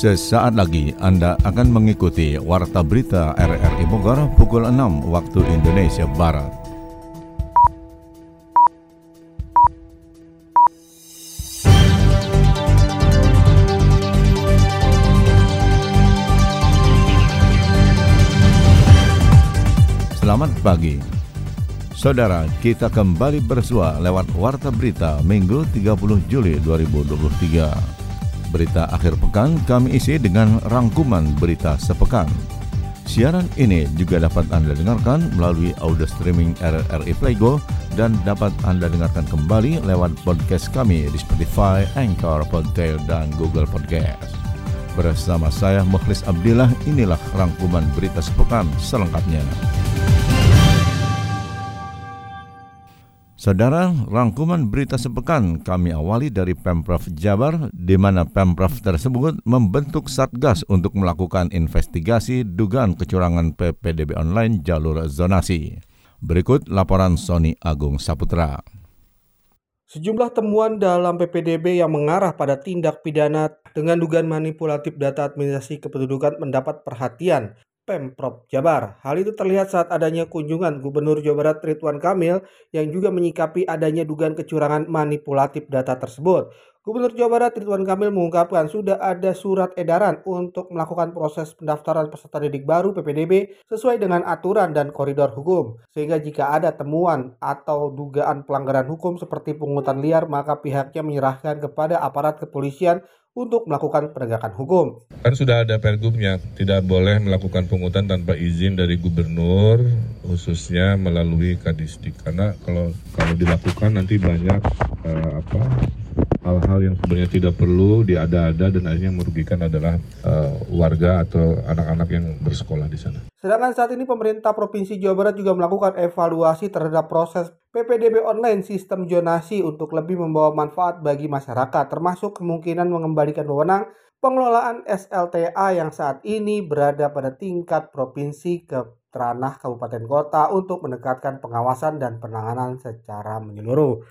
Sesaat lagi Anda akan mengikuti Warta Berita RRI Bogor pukul 6 waktu Indonesia Barat. Selamat pagi. Saudara, kita kembali bersua lewat Warta Berita Minggu 30 Juli 2023. Berita akhir pekan kami isi dengan rangkuman berita sepekan. Siaran ini juga dapat Anda dengarkan melalui audio streaming RRI Playgo dan dapat Anda dengarkan kembali lewat podcast kami di Spotify, Anchor, Podtail, dan Google Podcast. Bersama saya Mukhlis Abdillah, inilah rangkuman berita sepekan selengkapnya. Saudara, rangkuman berita sepekan kami awali dari Pemprov Jabar, di mana Pemprov tersebut membentuk Satgas untuk melakukan investigasi dugaan kecurangan PPDB online jalur zonasi. Berikut laporan Sony Agung Saputra. Sejumlah temuan dalam PPDB yang mengarah pada tindak pidana dengan dugaan manipulatif data administrasi kependudukan mendapat perhatian Pemprov Jabar. Hal itu terlihat saat adanya kunjungan Gubernur Jawa Barat Ridwan Kamil yang juga menyikapi adanya dugaan kecurangan manipulatif data tersebut. Gubernur Jawa Barat Ridwan Kamil mengungkapkan sudah ada surat edaran untuk melakukan proses pendaftaran peserta didik baru PPDB sesuai dengan aturan dan koridor hukum. Sehingga jika ada temuan atau dugaan pelanggaran hukum seperti pungutan liar maka pihaknya menyerahkan kepada aparat kepolisian untuk melakukan penegakan hukum. Kan sudah ada pergubnya, tidak boleh melakukan pungutan tanpa izin dari gubernur, khususnya melalui kadisdik. Karena kalau kalau dilakukan nanti banyak uh, apa hal-hal yang sebenarnya tidak perlu diada-ada dan akhirnya merugikan adalah uh, warga atau anak-anak yang bersekolah di sana. Sedangkan saat ini pemerintah Provinsi Jawa Barat juga melakukan evaluasi terhadap proses PPDB online sistem zonasi untuk lebih membawa manfaat bagi masyarakat termasuk kemungkinan mengembalikan wewenang pengelolaan SLTA yang saat ini berada pada tingkat provinsi ke ranah kabupaten kota untuk mendekatkan pengawasan dan penanganan secara menyeluruh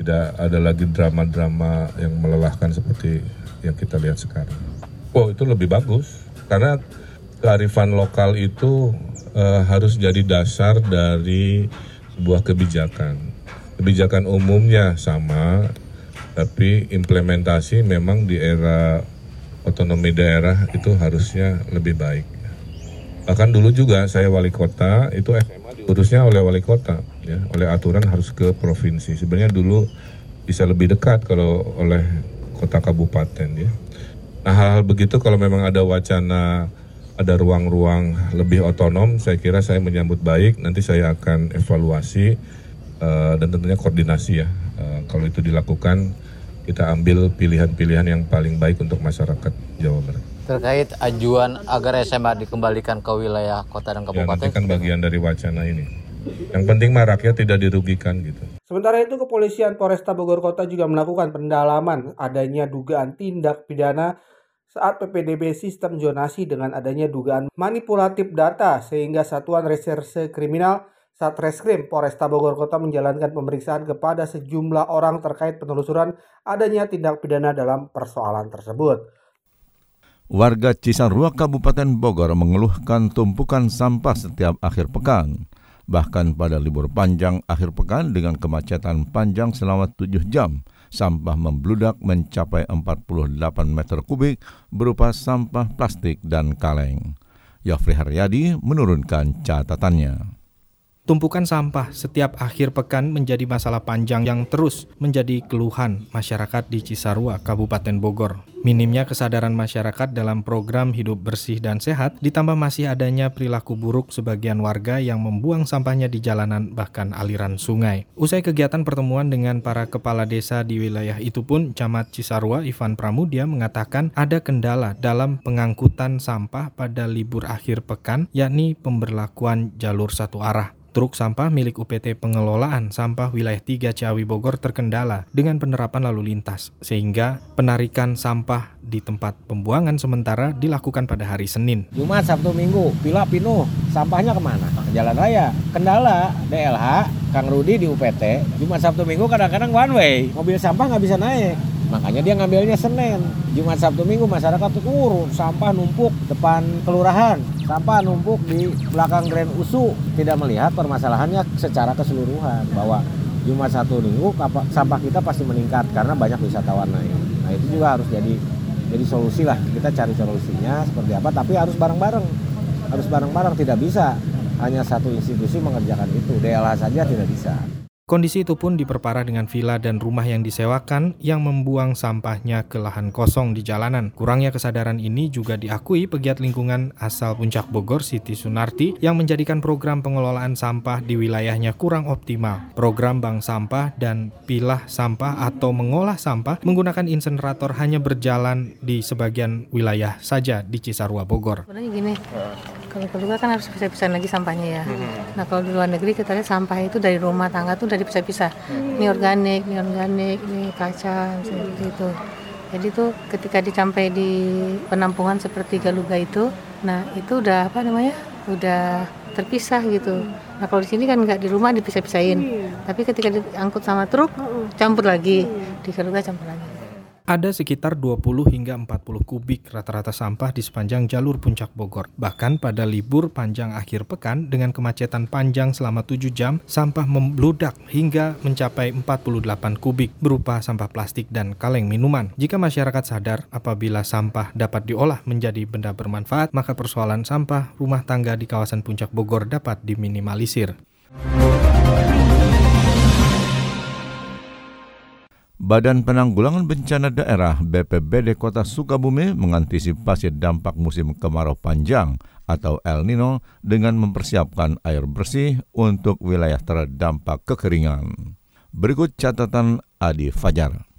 tidak ada lagi drama-drama yang melelahkan seperti yang kita lihat sekarang. Oh itu lebih bagus karena kearifan lokal itu uh, harus jadi dasar dari sebuah kebijakan. Kebijakan umumnya sama, tapi implementasi memang di era otonomi daerah itu harusnya lebih baik. Bahkan dulu juga saya wali kota itu SMA diurusnya oleh wali kota ya oleh aturan harus ke provinsi sebenarnya dulu bisa lebih dekat kalau oleh kota kabupaten ya nah hal-hal begitu kalau memang ada wacana ada ruang-ruang lebih otonom saya kira saya menyambut baik nanti saya akan evaluasi uh, dan tentunya koordinasi ya uh, kalau itu dilakukan kita ambil pilihan-pilihan yang paling baik untuk masyarakat Jawa Barat terkait ajuan agar SMA dikembalikan ke wilayah kota dan kabupaten. Ya, nanti kan bagian dari wacana ini. Yang penting mah rakyat tidak dirugikan gitu. Sementara itu kepolisian Polresta Bogor Kota juga melakukan pendalaman adanya dugaan tindak pidana saat PPDB sistem zonasi dengan adanya dugaan manipulatif data sehingga Satuan Reserse Kriminal Satreskrim Polresta Bogor Kota menjalankan pemeriksaan kepada sejumlah orang terkait penelusuran adanya tindak pidana dalam persoalan tersebut. Warga Cisarua Kabupaten Bogor mengeluhkan tumpukan sampah setiap akhir pekan bahkan pada libur panjang akhir pekan dengan kemacetan panjang selama 7 jam. Sampah membludak mencapai 48 meter kubik berupa sampah plastik dan kaleng. Yofri Haryadi menurunkan catatannya. Tumpukan sampah setiap akhir pekan menjadi masalah panjang yang terus menjadi keluhan masyarakat di Cisarua, Kabupaten Bogor. Minimnya kesadaran masyarakat dalam program hidup bersih dan sehat ditambah masih adanya perilaku buruk sebagian warga yang membuang sampahnya di jalanan bahkan aliran sungai. Usai kegiatan pertemuan dengan para kepala desa di wilayah itu pun Camat Cisarua Ivan Pramudia mengatakan ada kendala dalam pengangkutan sampah pada libur akhir pekan yakni pemberlakuan jalur satu arah. Truk sampah milik UPT Pengelolaan Sampah Wilayah 3 Ciawi Bogor terkendala dengan penerapan lalu lintas, sehingga penarikan sampah di tempat pembuangan sementara dilakukan pada hari Senin. Jumat, Sabtu, Minggu, pila pinuh, sampahnya ke mana? Ke jalan raya. Kendala DLH, Kang Rudi di UPT, Jumat, Sabtu, Minggu kadang-kadang one way, mobil sampah nggak bisa naik Makanya dia ngambilnya Senin. Jumat Sabtu Minggu masyarakat tuh turun, sampah numpuk depan kelurahan, sampah numpuk di belakang Grand Usu. Tidak melihat permasalahannya secara keseluruhan bahwa Jumat Sabtu Minggu sampah kita pasti meningkat karena banyak wisatawan naik. Nah itu juga harus jadi jadi solusi lah. Kita cari solusinya seperti apa, tapi harus bareng-bareng. Harus bareng-bareng, tidak bisa hanya satu institusi mengerjakan itu. DLH saja tidak bisa. Kondisi itu pun diperparah dengan villa dan rumah yang disewakan yang membuang sampahnya ke lahan kosong di jalanan. Kurangnya kesadaran ini juga diakui pegiat lingkungan asal Puncak Bogor Siti Sunarti yang menjadikan program pengelolaan sampah di wilayahnya kurang optimal. Program bank sampah dan pilah sampah atau mengolah sampah menggunakan insenerator hanya berjalan di sebagian wilayah saja di Cisarua Bogor. Sebenarnya gini, kalau keluar kan harus bisa-bisa lagi sampahnya ya. Nah kalau di luar negeri kita lihat sampah itu dari rumah tangga tuh dari dipisah-pisah hmm. ini organik ini organik ini kaca seperti itu jadi tuh ketika dicampai di penampungan seperti Galuga itu nah itu udah apa namanya? Udah terpisah gitu. Nah kalau di sini kan nggak di rumah dipisah-pisahin. Iya. tapi ketika diangkut sama truk campur lagi. Di Galuga campur lagi ada sekitar 20 hingga 40 kubik rata-rata sampah di sepanjang jalur puncak Bogor. Bahkan pada libur panjang akhir pekan dengan kemacetan panjang selama 7 jam, sampah membludak hingga mencapai 48 kubik berupa sampah plastik dan kaleng minuman. Jika masyarakat sadar apabila sampah dapat diolah menjadi benda bermanfaat, maka persoalan sampah rumah tangga di kawasan puncak Bogor dapat diminimalisir. Badan Penanggulangan Bencana Daerah BPBD Kota Sukabumi mengantisipasi dampak musim kemarau panjang atau El Nino dengan mempersiapkan air bersih untuk wilayah terdampak kekeringan. Berikut catatan Adi Fajar.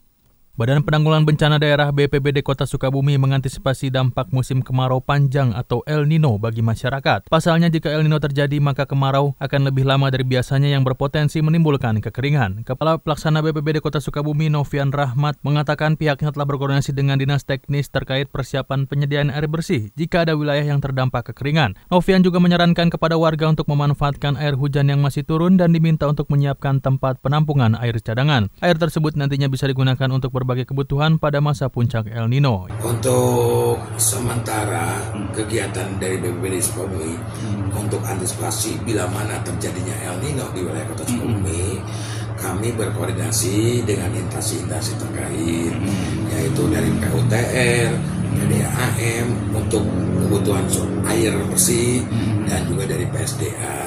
Badan Penanggulangan Bencana Daerah BPBD Kota Sukabumi mengantisipasi dampak musim kemarau panjang atau El Nino bagi masyarakat. Pasalnya jika El Nino terjadi maka kemarau akan lebih lama dari biasanya yang berpotensi menimbulkan kekeringan. Kepala Pelaksana BPBD Kota Sukabumi Novian Rahmat mengatakan pihaknya telah berkoordinasi dengan dinas teknis terkait persiapan penyediaan air bersih jika ada wilayah yang terdampak kekeringan. Novian juga menyarankan kepada warga untuk memanfaatkan air hujan yang masih turun dan diminta untuk menyiapkan tempat penampungan air cadangan. Air tersebut nantinya bisa digunakan untuk ber berbagai kebutuhan pada masa puncak El Nino. Untuk sementara kegiatan dari BPBD Sukabumi hmm. untuk antisipasi bila mana terjadinya El Nino di wilayah Kota Sukabumi, hmm. kami berkoordinasi dengan instansi-instansi terkait, hmm. yaitu dari PUTR, PDAM untuk kebutuhan air bersih, hmm. dan juga dari PSDA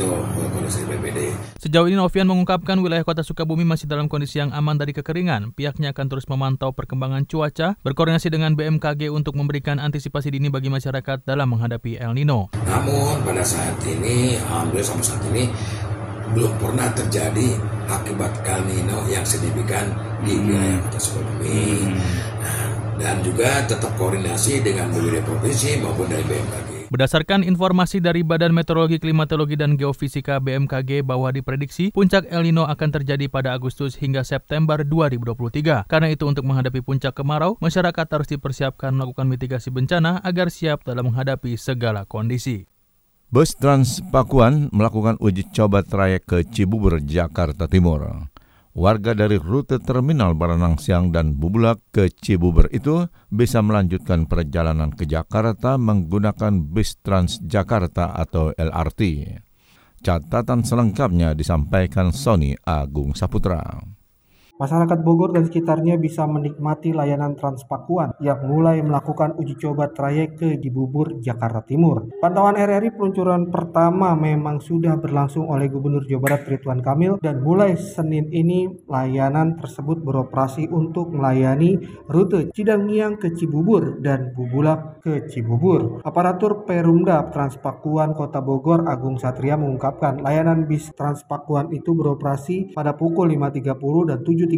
itu kondisi BPD. Sejauh ini Novian mengungkapkan wilayah kota Sukabumi masih dalam kondisi yang aman dari kekeringan. Pihaknya akan terus memantau perkembangan cuaca, berkoordinasi dengan BMKG untuk memberikan antisipasi dini bagi masyarakat dalam menghadapi El Nino. Namun pada saat ini, alhamdulillah sampai saat ini belum pernah terjadi akibat El Nino yang signifikan di wilayah kota Sukabumi. Nah, dan juga tetap koordinasi dengan beberapa provinsi maupun dari BMKG. Berdasarkan informasi dari Badan Meteorologi, Klimatologi, dan Geofisika BMKG bahwa diprediksi puncak El Nino akan terjadi pada Agustus hingga September 2023. Karena itu untuk menghadapi puncak kemarau, masyarakat harus dipersiapkan melakukan mitigasi bencana agar siap dalam menghadapi segala kondisi. Bus Trans Pakuan melakukan uji coba trayek ke Cibubur, Jakarta Timur. Warga dari rute terminal Baranang Siang dan Bubulak ke Cibubur itu bisa melanjutkan perjalanan ke Jakarta menggunakan bis Transjakarta atau LRT. Catatan selengkapnya disampaikan Sony Agung Saputra. Masyarakat Bogor dan sekitarnya bisa menikmati layanan Transpakuan yang mulai melakukan uji coba trayek ke Cibubur, Jakarta Timur. Pantauan RRI peluncuran pertama memang sudah berlangsung oleh Gubernur Jawa Barat Ridwan Kamil dan mulai Senin ini layanan tersebut beroperasi untuk melayani rute Cidangiang ke Cibubur dan Bubulak ke Cibubur. Aparatur Perumda Transpakuan Kota Bogor Agung Satria mengungkapkan layanan bis Transpakuan itu beroperasi pada pukul 5.30 dan 7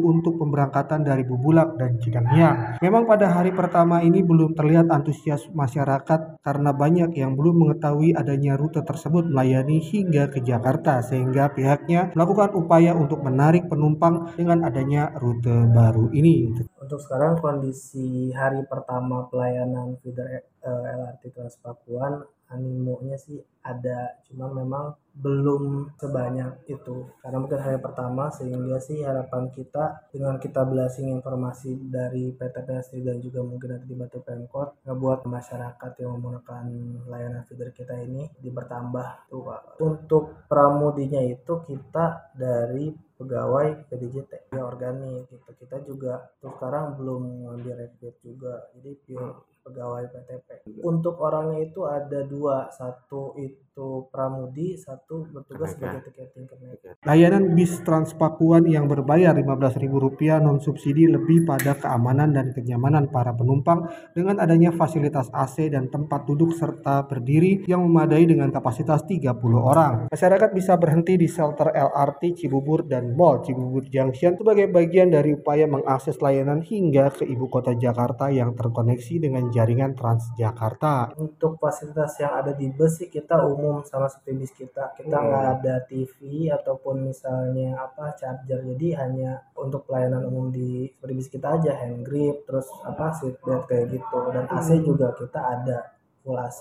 untuk pemberangkatan dari Bubulak dan Cidangiang. Memang pada hari pertama ini belum terlihat antusias masyarakat karena banyak yang belum mengetahui adanya rute tersebut melayani hingga ke Jakarta sehingga pihaknya melakukan upaya untuk menarik penumpang dengan adanya rute baru ini. Untuk sekarang kondisi hari pertama pelayanan feeder uh, LRT Transpakuan animonya sih ada cuma memang belum sebanyak itu. Karena mungkin hari pertama sehingga sih harapan kita dengan kita blasting informasi dari PT PST dan juga mungkin nanti di Batu Pemkot ngebuat masyarakat yang menggunakan layanan feeder kita ini di bertambah tuh Pak. Untuk pramudinya itu kita dari pegawai PDJT ya organik gitu. Kita juga tuh sekarang belum ngambil juga. Jadi pure pegawai PTP. Untuk orangnya itu ada dua, satu itu pramudi, satu bertugas sebagai tiketing kernet. Layanan bis Transpakuan yang berbayar Rp15.000 non subsidi lebih pada keamanan dan kenyamanan para penumpang dengan adanya fasilitas AC dan tempat duduk serta berdiri yang memadai dengan kapasitas 30 orang. Masyarakat bisa berhenti di shelter LRT Cibubur dan Mall Cibubur Junction sebagai bagian dari upaya mengakses layanan hingga ke ibu kota Jakarta yang terkoneksi dengan jaringan Transjakarta. Untuk fasilitas yang ada di bus sih kita umum sama seperti bis kita. Kita hmm. nggak hmm. ada TV ataupun misalnya apa charger. Jadi hanya untuk pelayanan umum di seperti bis kita aja hand grip terus apa seatbelt kayak gitu. Dan AC hmm. juga kita ada full AC.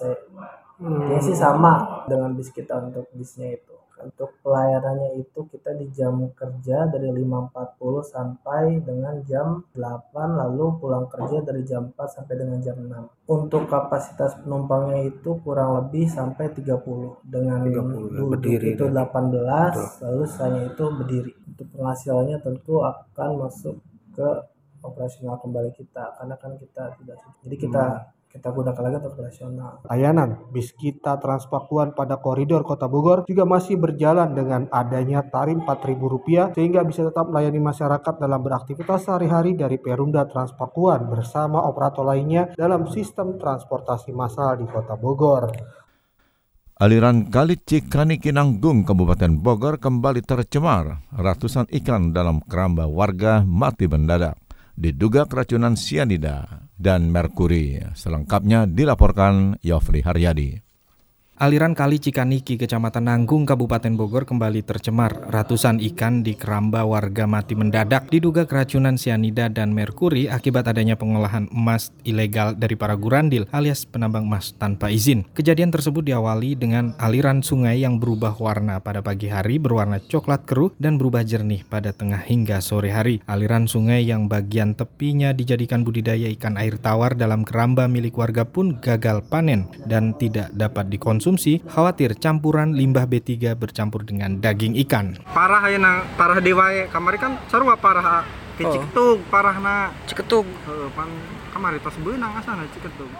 Hmm. Ini sih sama dengan bis kita untuk bisnya itu untuk pelayanannya itu kita di jam kerja dari 5.40 sampai dengan jam 8 lalu pulang kerja dari jam 4 sampai dengan jam 6 untuk kapasitas penumpangnya itu kurang lebih sampai 30 dengan 30, berdiri itu 18 Betul. lalu sisanya itu berdiri. Untuk penghasilannya tentu akan masuk ke operasional kembali kita karena kan kita tidak jadi kita hmm kita gunakan lagi untuk operasional. Layanan bis kita Transpakuan pada koridor Kota Bogor juga masih berjalan dengan adanya tarif Rp4.000 sehingga bisa tetap melayani masyarakat dalam beraktivitas sehari-hari dari Perumda Transpakuan bersama operator lainnya dalam sistem transportasi massal di Kota Bogor. Aliran Kali Cikani Kinanggung, Kabupaten Bogor kembali tercemar. Ratusan ikan dalam keramba warga mati mendadak. Diduga keracunan sianida dan merkuri. Selengkapnya dilaporkan Yofri Haryadi. Aliran Kali Cikaniki, Kecamatan Nanggung, Kabupaten Bogor kembali tercemar. Ratusan ikan di keramba warga mati mendadak diduga keracunan sianida dan merkuri akibat adanya pengolahan emas ilegal dari para gurandil alias penambang emas tanpa izin. Kejadian tersebut diawali dengan aliran sungai yang berubah warna pada pagi hari berwarna coklat keruh dan berubah jernih pada tengah hingga sore hari. Aliran sungai yang bagian tepinya dijadikan budidaya ikan air tawar dalam keramba milik warga pun gagal panen dan tidak dapat dikonsumsi konsumsi, khawatir campuran limbah B3 bercampur dengan daging ikan. Parah ya na, parah dewa kamari kan sarua parah oh. parah na ciketung. Heeh, pan kamari tos beunang asana ciketung.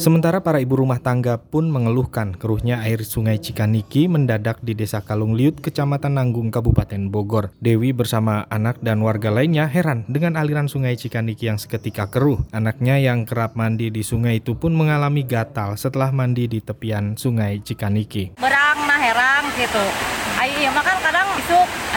Sementara para ibu rumah tangga pun mengeluhkan keruhnya air sungai Cikaniki mendadak di Desa Kalung Liut, Kecamatan Nanggung, Kabupaten Bogor. Dewi bersama anak dan warga lainnya heran dengan aliran sungai Cikaniki yang seketika keruh. Anaknya yang kerap mandi di sungai itu pun mengalami gatal setelah mandi di tepian sungai Cikaniki. Berang nah herang gitu. Ayo iya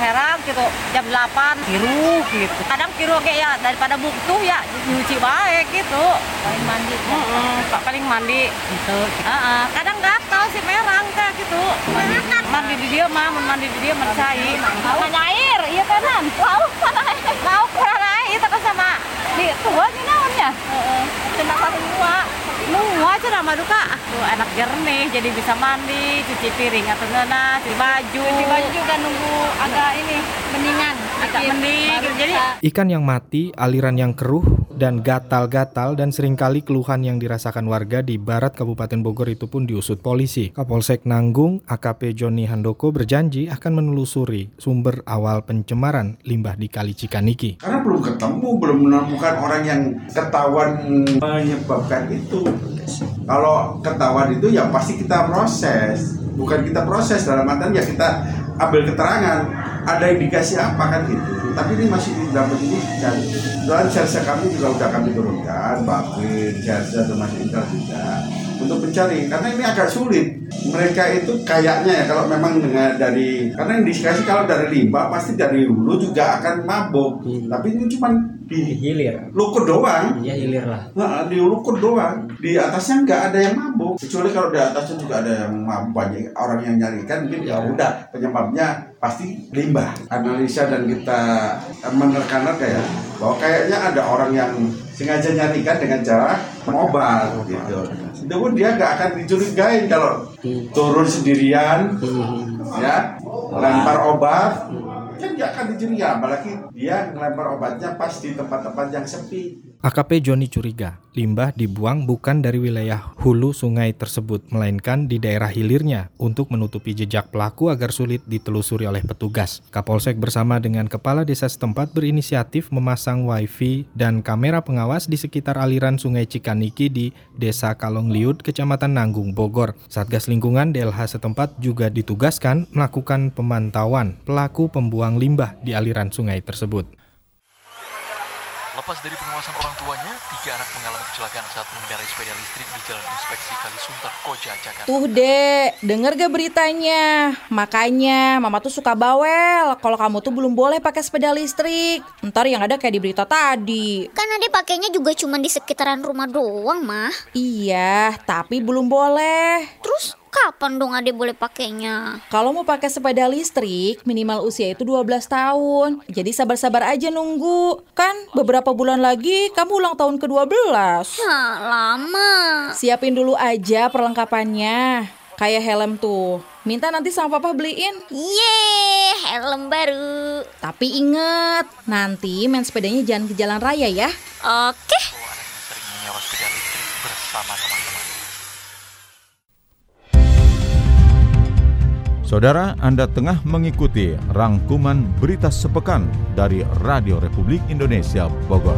herang gitu jam 8 kiru gitu. Kadang kiru kayak ya daripada buktuh ya nyuci baik gitu. Paling mandi. Mm -mm, paling mandi gitu. Uh -uh. Kadang gatal si merang teh gitu. Mandi, mandi di dia mah, mandi di dia mencai. Mana air, iya kanan. Lauk mana air. Lauk mana air, itu sama di tua sih namanya. Heeh. Cuma satu dua. Nunggu aja nama duka. Tuh enak jernih, jadi bisa mandi, cuci piring atau ngena, cuci baju. Cuci baju juga nunggu agak ini mendingan. Agak mending. Jadi ikan yang mati, aliran yang keruh, dan gatal-gatal dan sering kali keluhan yang dirasakan warga di barat Kabupaten Bogor itu pun diusut polisi. Kapolsek Nanggung, AKP Joni Handoko berjanji akan menelusuri sumber awal pencemaran limbah di Kali Cikaniki. Karena belum ketemu, belum menemukan orang yang ketahuan menyebabkan itu. Kalau ketahuan itu ya pasti kita proses, bukan kita proses dalam artian ya kita ambil keterangan ada indikasi apa kan gitu. Tapi ini masih dalam penyelidikan dan jasa kami juga sudah kami turunkan Bakri, jasa termasuk Intel juga untuk mencari. Karena ini agak sulit. Mereka itu kayaknya ya kalau memang dengan dari karena indikasi kalau dari limbah pasti dari hulu juga akan mabuk. Hmm. tapi ini cuma di hilir. lukur doang. Ya hilir lah. Nah, di lukur doang. Di atasnya nggak ada yang mabuk. Kecuali kalau di atasnya juga ada yang mabuk banyak orang yang nyarikan mungkin ya udah penyebabnya pasti limbah. Analisa dan kita menerka-nerka ya bahwa kayaknya ada orang yang sengaja nyarikan dengan cara mobil gitu. Itu pun dia nggak akan dicurigain kalau turun sendirian ya lempar obat kan dia akan dicurigai apalagi dia ngelempar obatnya pas di tempat-tempat yang sepi AKP Joni curiga limbah dibuang bukan dari wilayah hulu sungai tersebut, melainkan di daerah hilirnya untuk menutupi jejak pelaku agar sulit ditelusuri oleh petugas. Kapolsek bersama dengan kepala desa setempat berinisiatif memasang wifi dan kamera pengawas di sekitar aliran sungai Cikaniki di Desa Kalongliut, Kecamatan Nanggung, Bogor. Satgas Lingkungan DLH setempat juga ditugaskan melakukan pemantauan pelaku pembuang limbah di aliran sungai tersebut. Lepas dari pengawasan orang tuanya, tiga anak mengalami kecelakaan saat mengendarai sepeda listrik di Jalan Inspeksi Kalisuntar, Koja, Jakarta. Tuh dek, denger gak beritanya? Makanya mama tuh suka bawel kalau kamu tuh belum boleh pakai sepeda listrik. Ntar yang ada kayak di berita tadi. Kan ade pakainya juga cuma di sekitaran rumah doang, mah. Iya, tapi belum boleh. Terus kapan dong ade boleh pakainya? Kalau mau pakai sepeda listrik, minimal usia itu 12 tahun. Jadi sabar-sabar aja nunggu. Kan beberapa bulan lagi kamu ulang tahun ke-12. Ya, lama. Siapin dulu aja perlengkapannya. Kayak helm tuh. Minta nanti sama papa beliin. Yeay, helm baru. Tapi inget, nanti main sepedanya jangan ke jalan raya ya. Oke. Listrik bersama Saudara, Anda tengah mengikuti rangkuman berita sepekan dari Radio Republik Indonesia Bogor.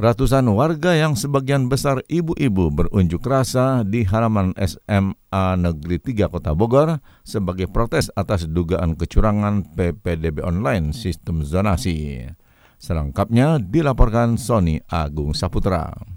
Ratusan warga yang sebagian besar ibu-ibu berunjuk rasa di halaman SMA Negeri 3 Kota Bogor sebagai protes atas dugaan kecurangan PPDB online sistem zonasi. Selengkapnya dilaporkan Sony Agung Saputra.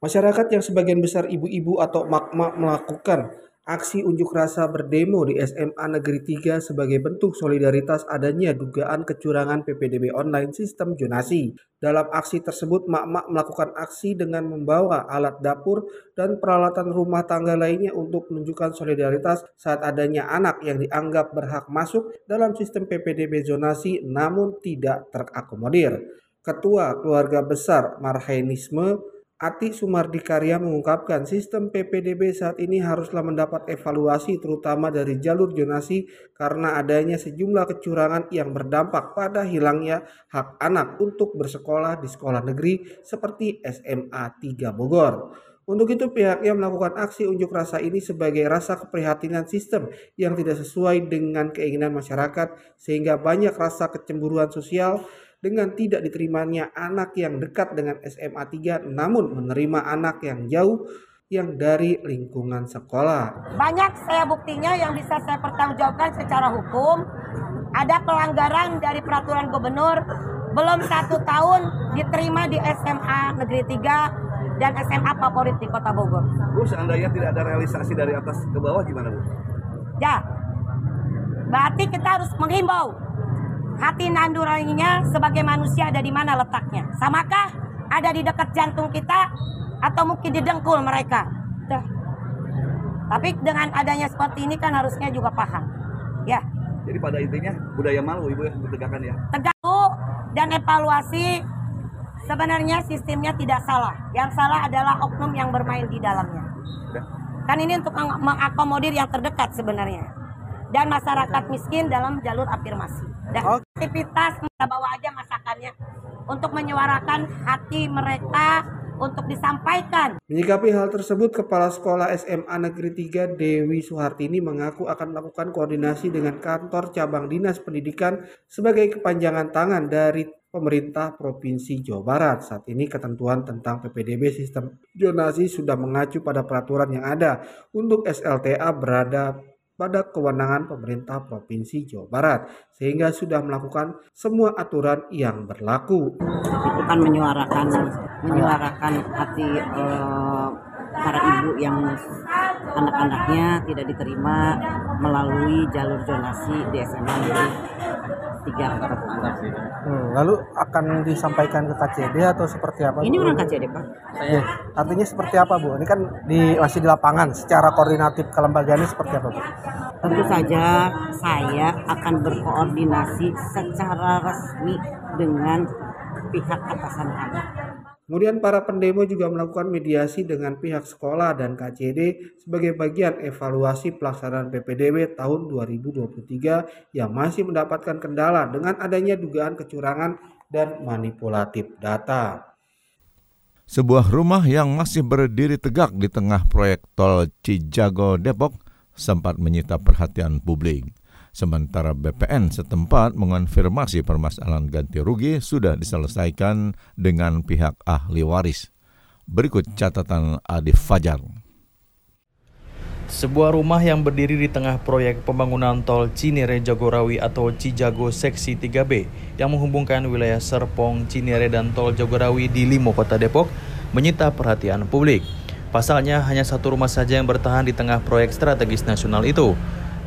Masyarakat yang sebagian besar ibu-ibu atau mak-mak melakukan aksi unjuk rasa berdemo di SMA Negeri 3 sebagai bentuk solidaritas adanya dugaan kecurangan PPDB online sistem jonasi. Dalam aksi tersebut, mak-mak melakukan aksi dengan membawa alat dapur dan peralatan rumah tangga lainnya untuk menunjukkan solidaritas saat adanya anak yang dianggap berhak masuk dalam sistem PPDB zonasi namun tidak terakomodir. Ketua Keluarga Besar Marhainisme Ati Sumardi Karya mengungkapkan sistem PPDB saat ini haruslah mendapat evaluasi terutama dari jalur jonasi karena adanya sejumlah kecurangan yang berdampak pada hilangnya hak anak untuk bersekolah di sekolah negeri seperti SMA 3 Bogor. Untuk itu pihaknya melakukan aksi unjuk rasa ini sebagai rasa keprihatinan sistem yang tidak sesuai dengan keinginan masyarakat sehingga banyak rasa kecemburuan sosial dengan tidak diterimanya anak yang dekat dengan SMA 3 namun menerima anak yang jauh yang dari lingkungan sekolah. Banyak saya buktinya yang bisa saya pertanggungjawabkan secara hukum. Ada pelanggaran dari peraturan gubernur belum satu tahun diterima di SMA Negeri 3 dan SMA favorit di Kota Bogor. Bu, seandainya tidak ada realisasi dari atas ke bawah gimana Bu? Ya, berarti kita harus menghimbau hati nanduraninya sebagai manusia ada di mana letaknya? Samakah ada di dekat jantung kita atau mungkin di dengkul mereka? Tuh. Tapi dengan adanya seperti ini kan harusnya juga paham. Ya. Jadi pada intinya budaya malu Ibu ya ditegakkan ya. Tegak dan evaluasi sebenarnya sistemnya tidak salah. Yang salah adalah oknum yang bermain di dalamnya. Kan ini untuk mengakomodir yang terdekat sebenarnya. Dan masyarakat miskin dalam jalur afirmasi. Dan aktivitas kita bawa aja masakannya untuk menyuarakan hati mereka untuk disampaikan. Menyikapi hal tersebut, Kepala Sekolah SMA Negeri 3 Dewi Suhartini mengaku akan melakukan koordinasi dengan kantor cabang Dinas Pendidikan sebagai kepanjangan tangan dari pemerintah Provinsi Jawa Barat. Saat ini ketentuan tentang PPDB sistem jonasi sudah mengacu pada peraturan yang ada untuk SLTA berada pada kewenangan pemerintah Provinsi Jawa Barat sehingga sudah melakukan semua aturan yang berlaku. Itu kan menyuarakan menyuarakan hati eh, para ibu yang anak-anaknya tidak diterima melalui jalur zonasi di SMA 3 Hmm, lalu akan disampaikan ke KCD atau seperti apa? Ini Bu? orang KCD Pak. Iya. Artinya seperti apa Bu? Ini kan di masih di lapangan. Secara koordinatif kelembagaannya seperti apa Bu? Tentu saja saya akan berkoordinasi secara resmi dengan pihak atasan kami. Kemudian para pendemo juga melakukan mediasi dengan pihak sekolah dan KCD sebagai bagian evaluasi pelaksanaan PPDB tahun 2023 yang masih mendapatkan kendala dengan adanya dugaan kecurangan dan manipulatif data. Sebuah rumah yang masih berdiri tegak di tengah proyek tol Cijago Depok sempat menyita perhatian publik. Sementara BPN setempat mengonfirmasi permasalahan ganti rugi sudah diselesaikan dengan pihak ahli waris. Berikut catatan Adif Fajar. Sebuah rumah yang berdiri di tengah proyek pembangunan tol Cinere Jagorawi atau Cijago Seksi 3B yang menghubungkan wilayah Serpong, Cinere, dan tol Jagorawi di Limo, Kota Depok menyita perhatian publik. Pasalnya hanya satu rumah saja yang bertahan di tengah proyek strategis nasional itu.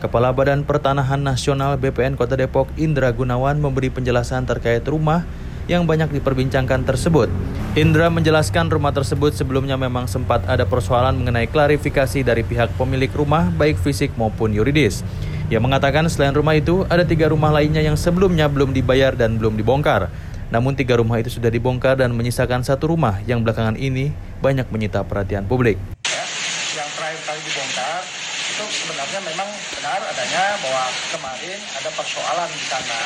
Kepala Badan Pertanahan Nasional BPN Kota Depok Indra Gunawan memberi penjelasan terkait rumah yang banyak diperbincangkan tersebut. Indra menjelaskan rumah tersebut sebelumnya memang sempat ada persoalan mengenai klarifikasi dari pihak pemilik rumah baik fisik maupun yuridis. Ia mengatakan selain rumah itu ada tiga rumah lainnya yang sebelumnya belum dibayar dan belum dibongkar. Namun tiga rumah itu sudah dibongkar dan menyisakan satu rumah yang belakangan ini banyak menyita perhatian publik. yang terakhir kali dibongkar sebenarnya memang benar adanya bahwa kemarin ada persoalan di sana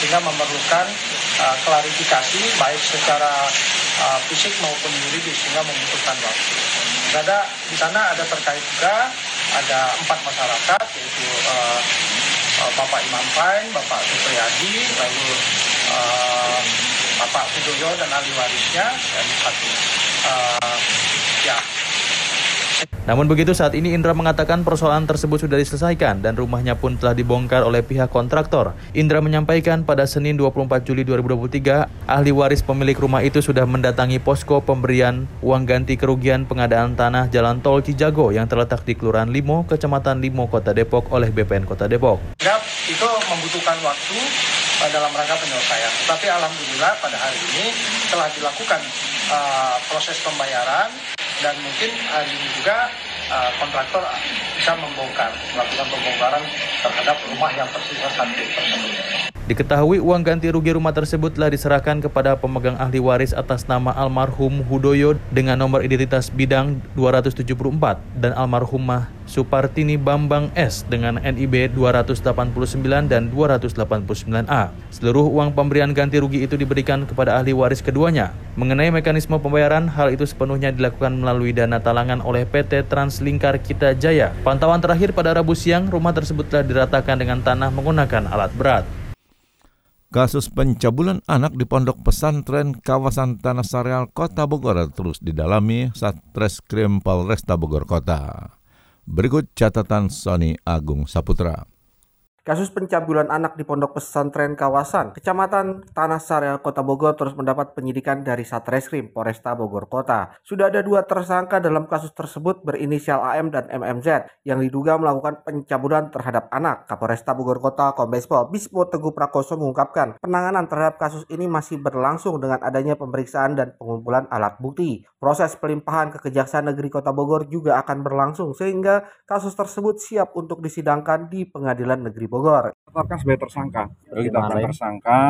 sehingga memerlukan uh, klarifikasi baik secara uh, fisik maupun yuridis sehingga membutuhkan waktu. Ada di sana ada terkait juga ada empat masyarakat yaitu uh, uh, Bapak Imam Pain, Bapak Supriyadi, lalu uh, Bapak Sudoyo dan ahli warisnya dan satu uh, ya Namun begitu saat ini Indra mengatakan persoalan tersebut sudah diselesaikan dan rumahnya pun telah dibongkar oleh pihak kontraktor. Indra menyampaikan pada Senin 24 Juli 2023, ahli waris pemilik rumah itu sudah mendatangi posko pemberian uang ganti kerugian pengadaan tanah jalan tol Cijago yang terletak di Kelurahan Limo, Kecamatan Limo, Kota Depok oleh BPN Kota Depok. Itu membutuhkan waktu dalam rangka penyelesaian. Tetapi alhamdulillah pada hari ini telah dilakukan uh, proses pembayaran dan mungkin hari ini juga uh, kontraktor bisa membongkar, melakukan pembongkaran terhadap rumah yang tersisa satu tersebut. Diketahui uang ganti rugi rumah tersebut telah diserahkan kepada pemegang ahli waris atas nama almarhum Hudoyo dengan nomor identitas bidang 274 dan almarhumah Supartini Bambang S dengan NIB 289 dan 289A. Seluruh uang pemberian ganti rugi itu diberikan kepada ahli waris keduanya. Mengenai mekanisme pembayaran, hal itu sepenuhnya dilakukan melalui dana talangan oleh PT Translingkar Kita Jaya. Pantauan terakhir pada Rabu siang, rumah tersebut telah diratakan dengan tanah menggunakan alat berat. Kasus pencabulan anak di pondok pesantren kawasan Tanah Sareal, Kota Bogor terus didalami Satreskrim Polresta Bogor Kota. Berikut catatan Sony Agung Saputra. Kasus pencabulan anak di pondok pesantren kawasan Kecamatan Tanah Sareal Kota Bogor terus mendapat penyidikan dari Satreskrim Polresta Bogor Kota. Sudah ada dua tersangka dalam kasus tersebut berinisial AM dan MMZ yang diduga melakukan pencabulan terhadap anak. Kapolresta Bogor Kota Kombes Pol Bispo Teguh Prakoso mengungkapkan penanganan terhadap kasus ini masih berlangsung dengan adanya pemeriksaan dan pengumpulan alat bukti. Proses pelimpahan ke Kejaksaan Negeri Kota Bogor juga akan berlangsung sehingga kasus tersebut siap untuk disidangkan di Pengadilan Negeri Bogor. tetapkan sebagai tersangka. Kita tetapkan tersangka,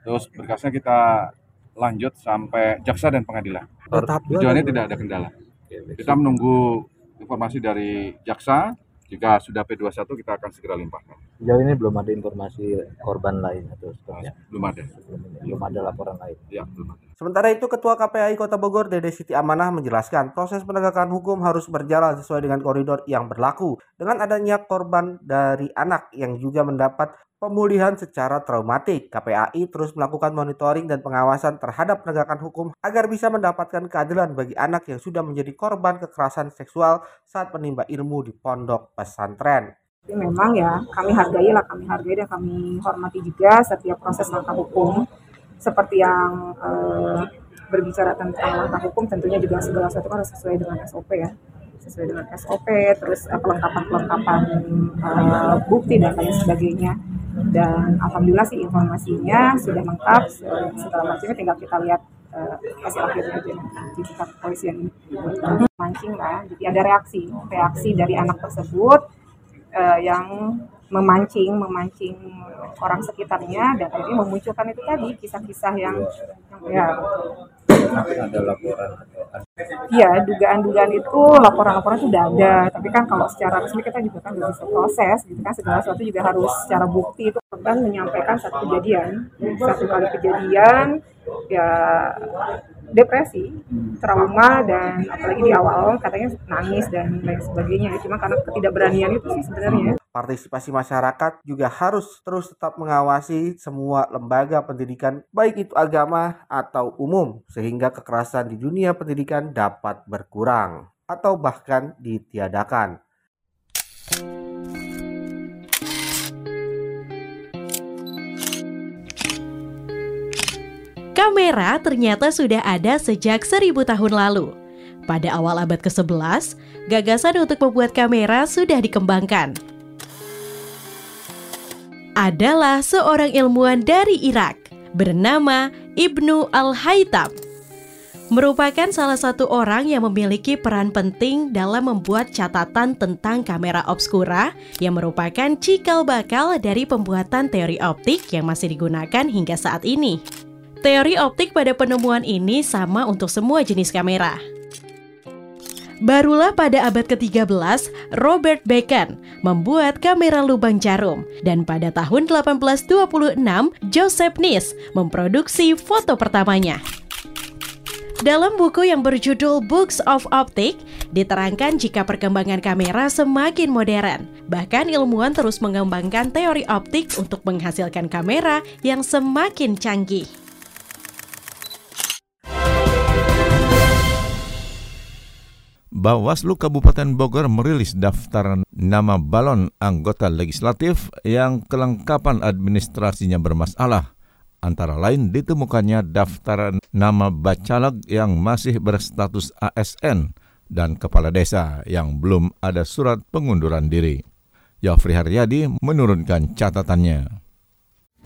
terus berkasnya kita lanjut sampai jaksa dan pengadilan. Tujuannya tidak ada kendala. Kita menunggu informasi dari jaksa. Jika sudah P21 kita akan segera limpahkan. Sejauh ini belum ada informasi korban lain atau seterusnya. Belum ada. Belum ada laporan lain. Ya, belum ada. Sementara itu, Ketua KPAI Kota Bogor, Dede Siti Amanah, menjelaskan proses penegakan hukum harus berjalan sesuai dengan koridor yang berlaku. Dengan adanya korban dari anak yang juga mendapat pemulihan secara traumatik, KPAI terus melakukan monitoring dan pengawasan terhadap penegakan hukum agar bisa mendapatkan keadilan bagi anak yang sudah menjadi korban kekerasan seksual saat menimba ilmu di pondok pesantren. Memang ya kami hargai lah, kami hargai dan kami hormati juga setiap proses langkah hukum. Seperti yang eh, berbicara tentang langkah hukum tentunya juga segala sesuatu harus sesuai dengan SOP ya sesuai dengan SOP terus uh, pelengkapan-pelengkapan uh, bukti dan lain sebagainya. Dan alhamdulillah sih informasinya sudah lengkap segala macamnya. Tinggal kita lihat uh, hasil akhirnya aja di kepolisian mancing lah. Jadi ada reaksi reaksi dari anak tersebut uh, yang memancing memancing orang sekitarnya dan akhirnya memunculkan itu tadi kisah-kisah yang, yang ada laporan Iya, dugaan-dugaan itu laporan-laporan sudah ada. Tapi kan kalau secara resmi kita juga kan bisa proses, gitu kan segala sesuatu juga harus secara bukti itu kan menyampaikan satu kejadian, satu kali kejadian, ya depresi, trauma dan apalagi di awal katanya nangis dan lain sebagainya. Cuma karena ketidakberanian itu sih sebenarnya. Partisipasi masyarakat juga harus terus tetap mengawasi semua lembaga pendidikan baik itu agama atau umum sehingga kekerasan di dunia pendidikan dapat berkurang atau bahkan ditiadakan. Kamera ternyata sudah ada sejak seribu tahun lalu. Pada awal abad ke-11, gagasan untuk membuat kamera sudah dikembangkan. Adalah seorang ilmuwan dari Irak bernama Ibnu Al-Haytam. Merupakan salah satu orang yang memiliki peran penting dalam membuat catatan tentang kamera obskura yang merupakan cikal bakal dari pembuatan teori optik yang masih digunakan hingga saat ini. Teori optik pada penemuan ini sama untuk semua jenis kamera. Barulah pada abad ke-13, Robert Bacon membuat kamera lubang jarum dan pada tahun 1826, Joseph Niss memproduksi foto pertamanya. Dalam buku yang berjudul Books of Optic, diterangkan jika perkembangan kamera semakin modern. Bahkan ilmuwan terus mengembangkan teori optik untuk menghasilkan kamera yang semakin canggih. Bawaslu Kabupaten Bogor merilis daftar nama balon anggota legislatif yang kelengkapan administrasinya bermasalah. Antara lain ditemukannya daftar nama bacalek yang masih berstatus ASN dan kepala desa yang belum ada surat pengunduran diri. Yofri Haryadi menurunkan catatannya.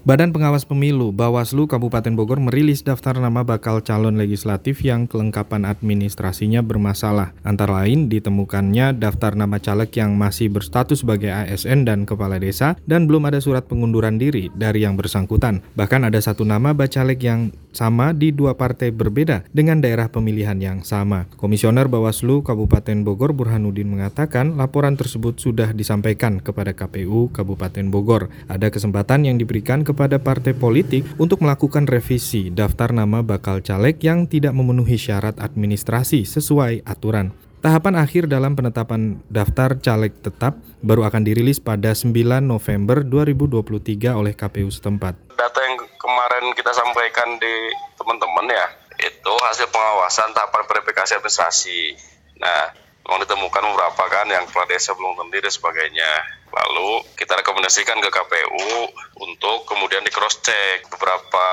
Badan Pengawas Pemilu Bawaslu Kabupaten Bogor merilis daftar nama bakal calon legislatif yang kelengkapan administrasinya bermasalah. Antara lain ditemukannya daftar nama caleg yang masih berstatus sebagai ASN dan kepala desa dan belum ada surat pengunduran diri dari yang bersangkutan. Bahkan ada satu nama bacalek yang sama di dua partai berbeda dengan daerah pemilihan yang sama. Komisioner Bawaslu Kabupaten Bogor Burhanuddin mengatakan laporan tersebut sudah disampaikan kepada KPU Kabupaten Bogor. Ada kesempatan yang diberikan ke kepada partai politik untuk melakukan revisi daftar nama bakal caleg yang tidak memenuhi syarat administrasi sesuai aturan. Tahapan akhir dalam penetapan daftar caleg tetap baru akan dirilis pada 9 November 2023 oleh KPU setempat. Data yang kemarin kita sampaikan di teman-teman ya, itu hasil pengawasan tahapan verifikasi administrasi. Nah, memang ditemukan beberapa kan yang kepala desa belum terdiri dan sebagainya. Lalu kita rekomendasikan ke KPU untuk kemudian di cross check beberapa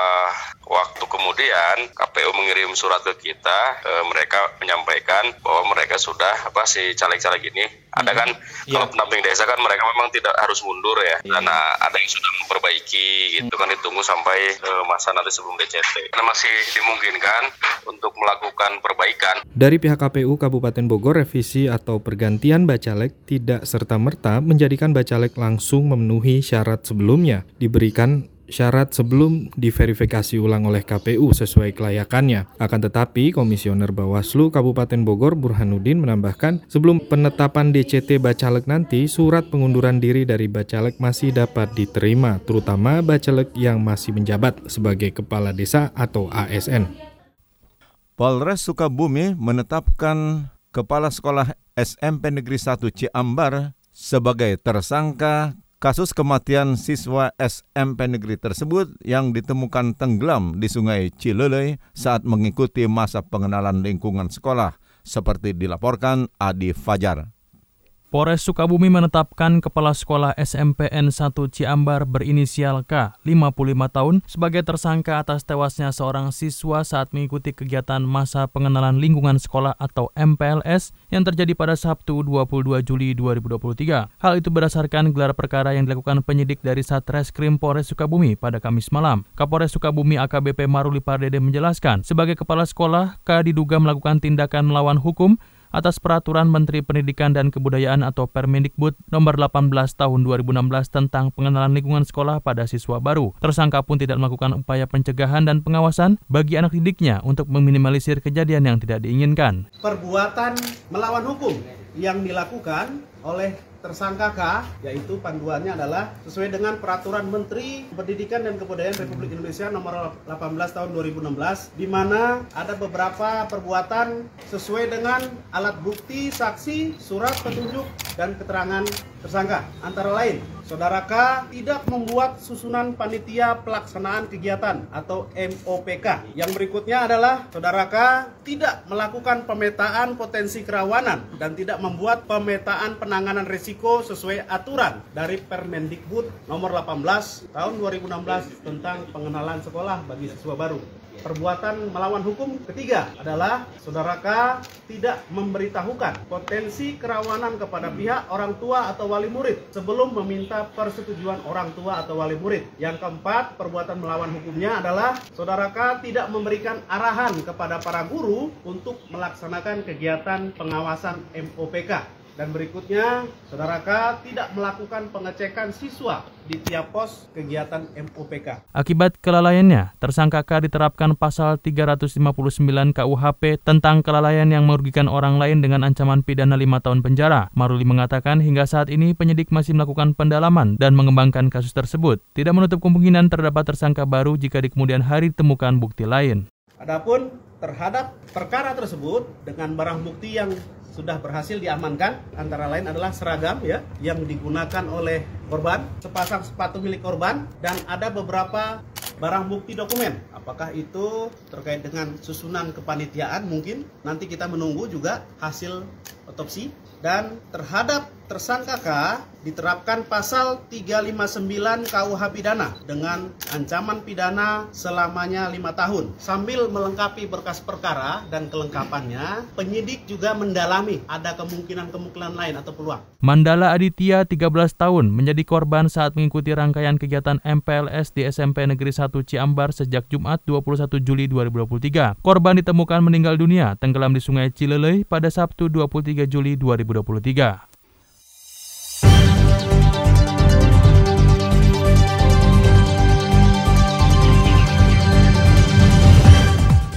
waktu kemudian KPU mengirim surat ke kita e, mereka menyampaikan bahwa mereka sudah apa si caleg-caleg ini. Ada kan yeah. kalau pendamping desa kan mereka memang tidak harus mundur ya. Yeah. karena ada yang sudah memperbaiki gitu kan ditunggu sampai e, masa nanti sebelum DCT karena masih dimungkinkan untuk melakukan perbaikan. Dari pihak KPU Kabupaten Bogor revisi atau pergantian bacalek tidak serta-merta menjadikan bacalek langsung memenuhi syarat sebelumnya diberikan syarat sebelum diverifikasi ulang oleh KPU sesuai kelayakannya. Akan tetapi, Komisioner Bawaslu Kabupaten Bogor Burhanuddin menambahkan, sebelum penetapan DCT Bacalek nanti, surat pengunduran diri dari Bacalek masih dapat diterima, terutama Bacalek yang masih menjabat sebagai Kepala Desa atau ASN. Polres Sukabumi menetapkan Kepala Sekolah SMP Negeri 1 Ciambar sebagai tersangka Kasus kematian siswa SMP negeri tersebut yang ditemukan tenggelam di Sungai Cilelei saat mengikuti masa pengenalan lingkungan sekolah, seperti dilaporkan Adi Fajar. Polres Sukabumi menetapkan Kepala Sekolah SMPN 1 Ciambar berinisial K, 55 tahun, sebagai tersangka atas tewasnya seorang siswa saat mengikuti kegiatan masa pengenalan lingkungan sekolah atau MPLS yang terjadi pada Sabtu 22 Juli 2023. Hal itu berdasarkan gelar perkara yang dilakukan penyidik dari Satreskrim Polres Sukabumi pada Kamis malam. Kapolres Sukabumi AKBP Maruli Pardede menjelaskan, sebagai kepala sekolah, K diduga melakukan tindakan melawan hukum atas peraturan Menteri Pendidikan dan Kebudayaan atau Permendikbud nomor 18 tahun 2016 tentang pengenalan lingkungan sekolah pada siswa baru. Tersangka pun tidak melakukan upaya pencegahan dan pengawasan bagi anak didiknya untuk meminimalisir kejadian yang tidak diinginkan. Perbuatan melawan hukum yang dilakukan oleh tersangka K, yaitu panduannya adalah sesuai dengan peraturan Menteri Pendidikan dan Kebudayaan Republik Indonesia nomor 18 tahun 2016, di mana ada beberapa perbuatan sesuai dengan alat bukti, saksi, surat petunjuk, dan keterangan tersangka. Antara lain, Saudara K tidak membuat susunan panitia pelaksanaan kegiatan atau MOPK. Yang berikutnya adalah Saudara K tidak melakukan pemetaan potensi kerawanan dan tidak membuat pemetaan penanganan risiko sesuai aturan dari Permendikbud nomor 18 tahun 2016 tentang pengenalan sekolah bagi siswa baru. Perbuatan melawan hukum ketiga adalah saudara K tidak memberitahukan potensi kerawanan kepada pihak orang tua atau wali murid sebelum meminta persetujuan orang tua atau wali murid. Yang keempat, perbuatan melawan hukumnya adalah saudara K tidak memberikan arahan kepada para guru untuk melaksanakan kegiatan pengawasan MOPK. Dan berikutnya, saudara K tidak melakukan pengecekan siswa di tiap pos kegiatan MOPK. Akibat kelalaiannya, tersangka K diterapkan pasal 359 KUHP tentang kelalaian yang merugikan orang lain dengan ancaman pidana 5 tahun penjara. Maruli mengatakan hingga saat ini penyidik masih melakukan pendalaman dan mengembangkan kasus tersebut. Tidak menutup kemungkinan terdapat tersangka baru jika di kemudian hari ditemukan bukti lain. Adapun terhadap perkara tersebut dengan barang bukti yang sudah berhasil diamankan. Antara lain adalah seragam ya yang digunakan oleh korban, sepasang sepatu milik korban dan ada beberapa barang bukti dokumen. Apakah itu terkait dengan susunan kepanitiaan? Mungkin nanti kita menunggu juga hasil otopsi. Dan terhadap tersangka K diterapkan pasal 359 KUH pidana dengan ancaman pidana selamanya lima tahun. Sambil melengkapi berkas perkara dan kelengkapannya, penyidik juga mendalami ada kemungkinan-kemungkinan lain atau peluang. Mandala Aditya 13 tahun menjadi korban saat mengikuti rangkaian kegiatan MPLS di SMP Negeri 1 Ciambar sejak Jumat 21 Juli 2023. Korban ditemukan meninggal dunia tenggelam di Sungai Cilelei pada Sabtu 23 Juli 2023.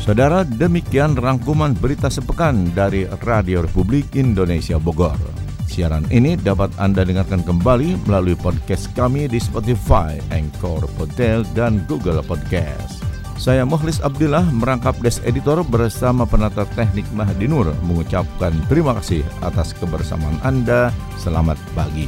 Saudara, demikian rangkuman berita sepekan dari Radio Republik Indonesia Bogor. Siaran ini dapat Anda dengarkan kembali melalui podcast kami di Spotify, Anchor, Podel, dan Google Podcast. Saya Muhlis Abdillah merangkap Des Editor bersama penata teknik Mahdi Nur mengucapkan terima kasih atas kebersamaan Anda. Selamat pagi.